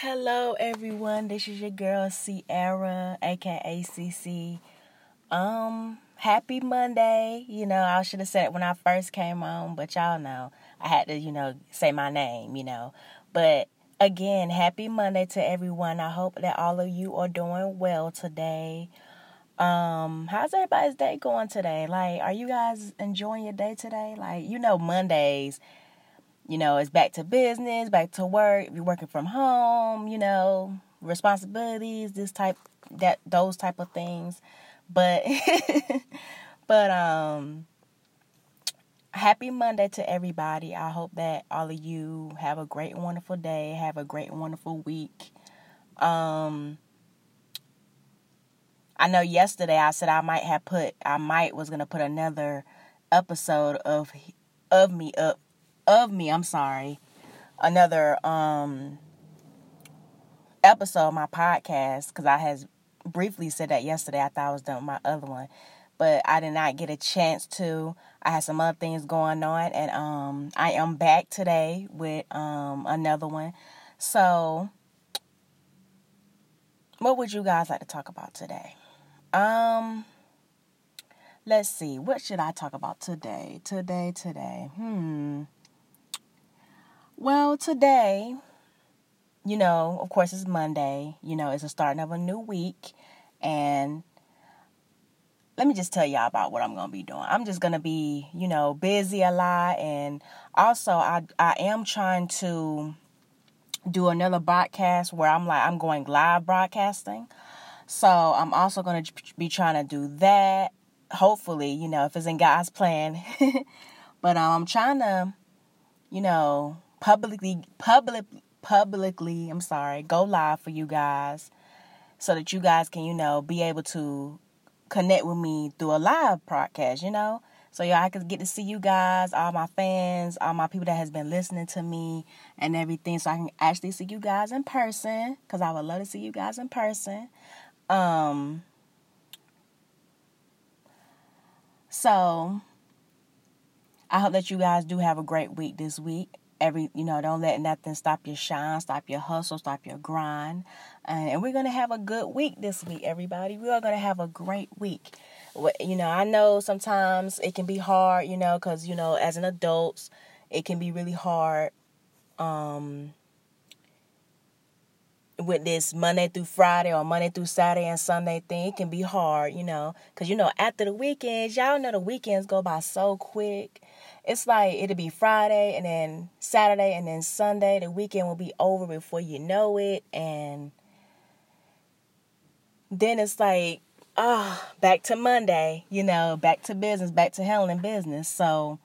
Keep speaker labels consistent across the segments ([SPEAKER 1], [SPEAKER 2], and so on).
[SPEAKER 1] Hello, everyone. This is your girl Sierra, aka CC. Um, happy Monday. You know, I should have said it when I first came on, but y'all know I had to, you know, say my name. You know, but again, happy Monday to everyone. I hope that all of you are doing well today. Um, how's everybody's day going today? Like, are you guys enjoying your day today? Like, you know, Mondays you know, it's back to business, back to work. If you're working from home, you know, responsibilities, this type, that, those type of things. But, but, um, happy Monday to everybody. I hope that all of you have a great wonderful day, have a great wonderful week. Um, I know yesterday I said I might have put, I might was going to put another episode of, of me up of me, I'm sorry, another um episode of my podcast because I has briefly said that yesterday. I thought I was done with my other one, but I did not get a chance to. I had some other things going on, and um, I am back today with um another one. So, what would you guys like to talk about today? Um, let's see. What should I talk about today? Today, today. Hmm. Well, today, you know, of course, it's Monday. You know, it's the starting of a new week. And let me just tell y'all about what I'm going to be doing. I'm just going to be, you know, busy a lot. And also, I, I am trying to do another broadcast where I'm like, I'm going live broadcasting. So I'm also going to be trying to do that. Hopefully, you know, if it's in God's plan. but um, I'm trying to, you know, publicly public publicly i'm sorry go live for you guys so that you guys can you know be able to connect with me through a live broadcast you know? So yeah i can get to see you guys all my fans all my people that has been listening to me and everything so i can actually see you guys in person because i would love to see you guys in person. Um so i hope that you guys do have a great week this week every you know don't let nothing stop your shine stop your hustle stop your grind. And we're gonna have a good week this week everybody. We are gonna have a great week. You know i know sometimes it can be hard you know because you know as an adult it can be really hard um with this Monday through Friday or Monday through Saturday and Sunday thing, it can be hard, you know, because you know after the weekends, y'all know the weekends go by so quick it's like it'll be Friday and then Saturday and then Sunday. The weekend will be over before you know it. And then it's like, ah, oh, back to Monday, you know, back to business, back to handling business. So,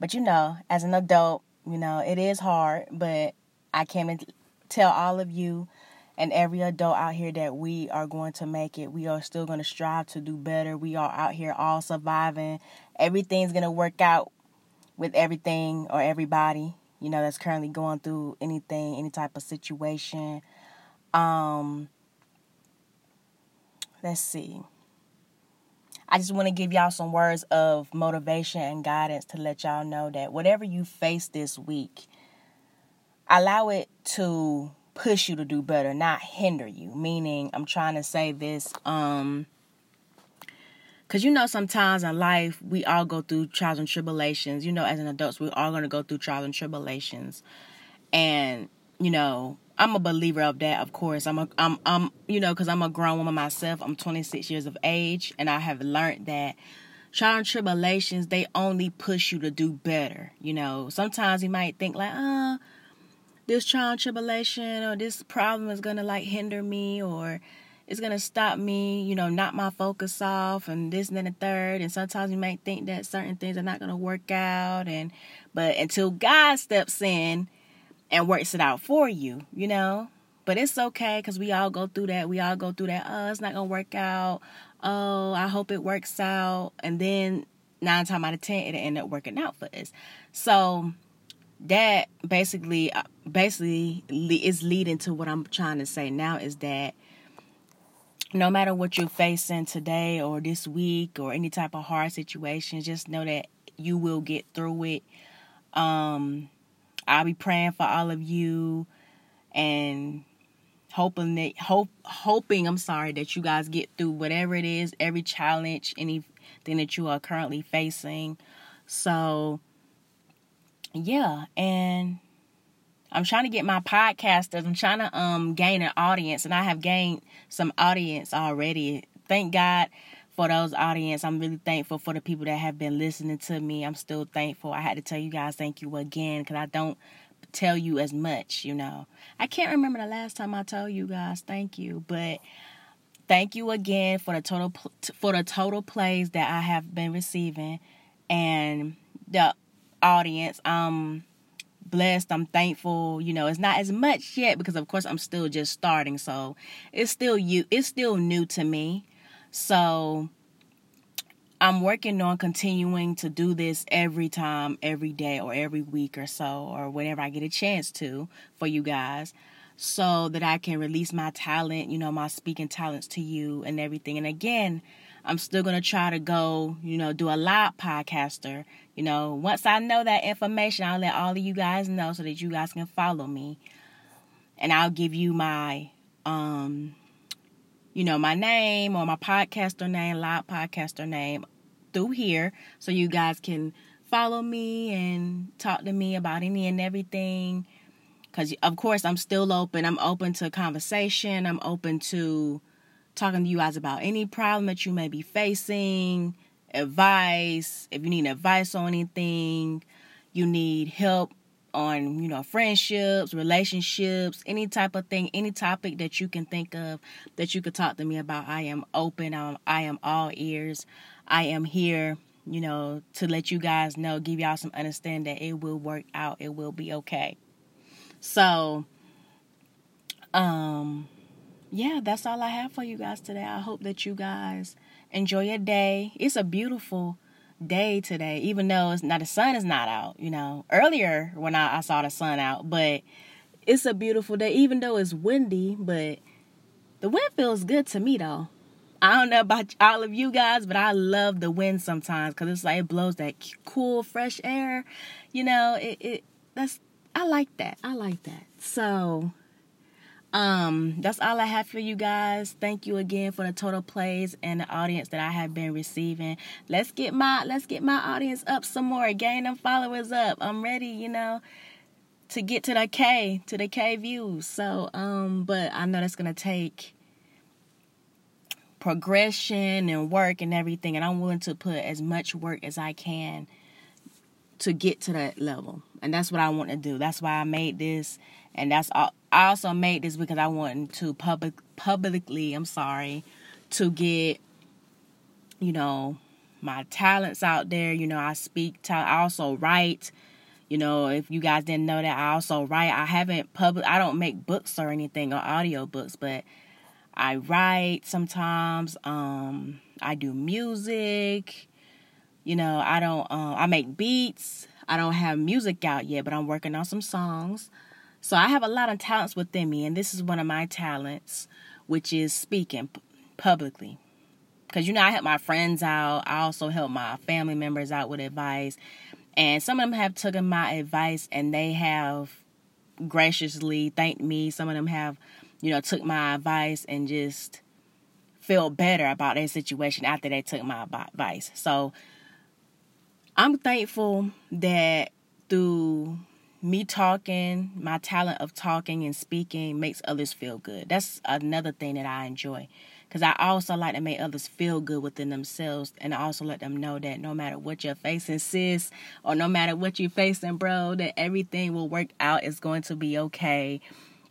[SPEAKER 1] but you know, as an adult, you know, it is hard, but I came and tell all of you and every adult out here that we are going to make it. We are still going to strive to do better. We are out here all surviving. Everything's going to work out with everything or everybody, you know, that's currently going through anything, any type of situation. Um, let's see. I just want to give y'all some words of motivation and guidance to let y'all know that whatever you face this week, allow it to push you to do better, not hinder you. Meaning, I'm trying to say this um because you know, sometimes in life, we all go through trials and tribulations. You know, as an adults, we're all going to go through trials and tribulations. And, you know, I'm a believer of that, of course. I'm a, I'm, I'm, you know, because I'm a grown woman myself. I'm 26 years of age, and I have learned that trials and tribulations they only push you to do better. You know, sometimes you might think like, oh, this trial and tribulation or this problem is gonna like hinder me or it's gonna stop me, you know, knock my focus off and this and then the third. And sometimes you might think that certain things are not gonna work out and but until God steps in and works it out for you, you know. But it's okay because we all go through that. We all go through that. Oh, it's not gonna work out. Oh, I hope it works out. And then nine times out of ten, it'll end up working out for us. So that basically, uh, basically is leading to what I'm trying to say now is that no matter what you're facing today or this week or any type of hard situation, just know that you will get through it. Um, I'll be praying for all of you and hoping that hope hoping I'm sorry that you guys get through whatever it is, every challenge, anything that you are currently facing. So yeah, and I'm trying to get my podcasters. I'm trying to um gain an audience, and I have gained some audience already. Thank God for those audience. I'm really thankful for the people that have been listening to me. I'm still thankful. I had to tell you guys thank you again because I don't tell you as much. You know, I can't remember the last time I told you guys thank you, but thank you again for the total for the total plays that I have been receiving and the audience. Um blessed. I'm thankful. You know, it's not as much yet because of course I'm still just starting. So it's still you it's still new to me. So I'm working on continuing to do this every time, every day or every week or so or whenever I get a chance to for you guys so that I can release my talent, you know, my speaking talents to you and everything. And again, I'm still going to try to go, you know, do a live podcaster. You know, once I know that information, I'll let all of you guys know so that you guys can follow me. And I'll give you my um you know, my name or my podcaster name, live podcaster name through here so you guys can follow me and talk to me about any and everything cuz of course I'm still open. I'm open to conversation. I'm open to talking to you guys about any problem that you may be facing, advice, if you need advice on anything, you need help on, you know, friendships, relationships, any type of thing, any topic that you can think of that you could talk to me about. I am open. I'm, I am all ears. I am here, you know, to let you guys know, give y'all some understanding that it will work out. It will be okay. So, um, yeah, that's all I have for you guys today. I hope that you guys enjoy your day. It's a beautiful day today, even though it's not the sun is not out. You know, earlier when I, I saw the sun out, but it's a beautiful day, even though it's windy. But the wind feels good to me though. I don't know about all of you guys, but I love the wind sometimes because it's like it blows that cool, fresh air. You know, it, it that's I like that. I like that. So um, that's all I have for you guys. Thank you again for the total plays and the audience that I have been receiving. Let's get my let's get my audience up some more. Gain them followers up. I'm ready, you know, to get to the K, to the K views. So, um, but I know that's gonna take progression and work and everything, and I'm willing to put as much work as I can to get to that level. And that's what I want to do. That's why I made this and that's all I also made this because I wanted to public publicly, I'm sorry, to get you know my talents out there. You know, I speak. I also write. You know, if you guys didn't know that, I also write. I haven't public. I don't make books or anything or audio books, but I write sometimes. Um, I do music. You know, I don't. Um, I make beats. I don't have music out yet, but I'm working on some songs. So I have a lot of talents within me, and this is one of my talents, which is speaking publicly. Because, you know, I help my friends out. I also help my family members out with advice. And some of them have taken my advice and they have graciously thanked me. Some of them have, you know, took my advice and just feel better about their situation after they took my advice. So I'm thankful that through me talking, my talent of talking and speaking makes others feel good. That's another thing that I enjoy. Because I also like to make others feel good within themselves. And I also let them know that no matter what you're facing, sis, or no matter what you're facing, bro, that everything will work out. It's going to be okay.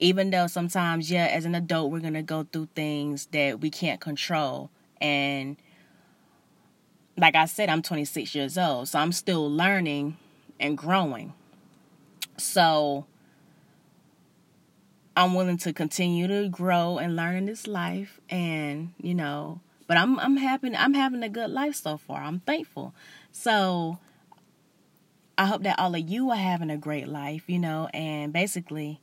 [SPEAKER 1] Even though sometimes, yeah, as an adult, we're going to go through things that we can't control. And like I said, I'm 26 years old. So I'm still learning and growing. So I'm willing to continue to grow and learn in this life and, you know, but I'm I'm happy I'm having a good life so far. I'm thankful. So I hope that all of you are having a great life, you know, and basically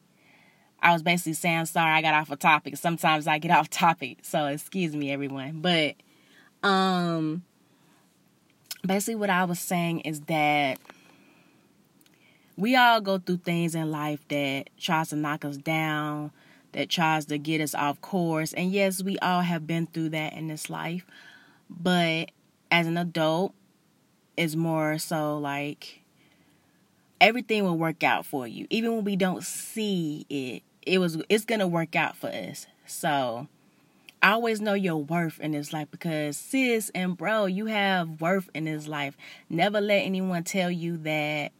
[SPEAKER 1] I was basically saying sorry I got off a topic. Sometimes I get off topic, so excuse me everyone. But um basically what I was saying is that we all go through things in life that tries to knock us down, that tries to get us off course. And yes, we all have been through that in this life. But as an adult, it's more so like everything will work out for you. Even when we don't see it, it was it's gonna work out for us. So I always know your worth in this life because sis and bro, you have worth in this life. Never let anyone tell you that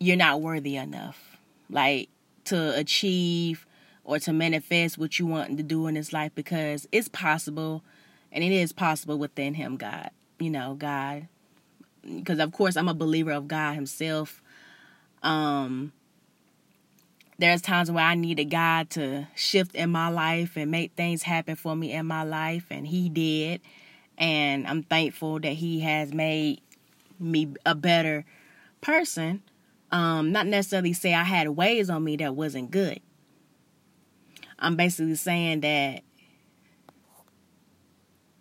[SPEAKER 1] you're not worthy enough. Like to achieve or to manifest what you want to do in this life because it's possible and it is possible within him, God. You know, God. Because of course I'm a believer of God himself. Um there's times where I needed God to shift in my life and make things happen for me in my life, and He did. And I'm thankful that He has made me a better person. Um, not necessarily say I had ways on me that wasn't good. I'm basically saying that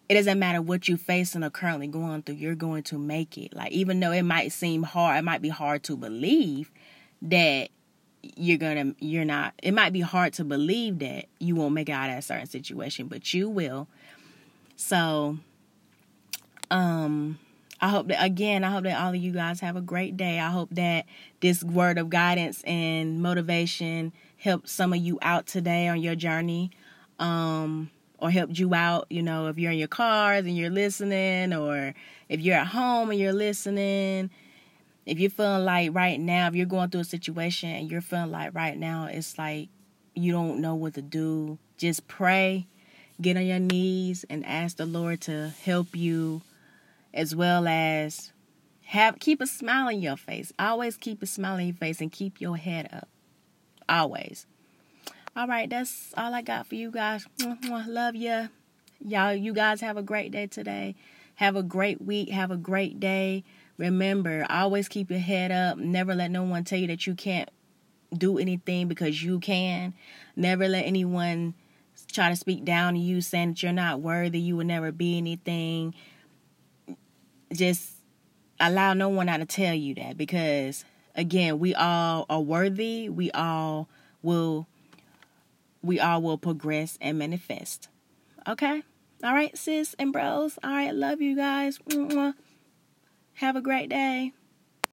[SPEAKER 1] it doesn't matter what you're facing or currently going through, you're going to make it. Like, even though it might seem hard, it might be hard to believe that you're gonna you're not it might be hard to believe that you won't make out of a certain situation but you will. So um i hope that again i hope that all of you guys have a great day. I hope that this word of guidance and motivation helped some of you out today on your journey um or helped you out you know if you're in your cars and you're listening or if you're at home and you're listening if you're feeling like right now, if you're going through a situation and you're feeling like right now, it's like you don't know what to do, just pray, get on your knees, and ask the Lord to help you, as well as have keep a smile on your face. Always keep a smile on your face and keep your head up. Always. All right, that's all I got for you guys. Love you. Y'all, you guys have a great day today. Have a great week. Have a great day. Remember, always keep your head up. Never let no one tell you that you can't do anything because you can. Never let anyone try to speak down to you saying that you're not worthy, you will never be anything. Just allow no one out to tell you that because again, we all are worthy. We all will we all will progress and manifest. Okay? All right, sis and bros. All right, love you guys. Have a great day.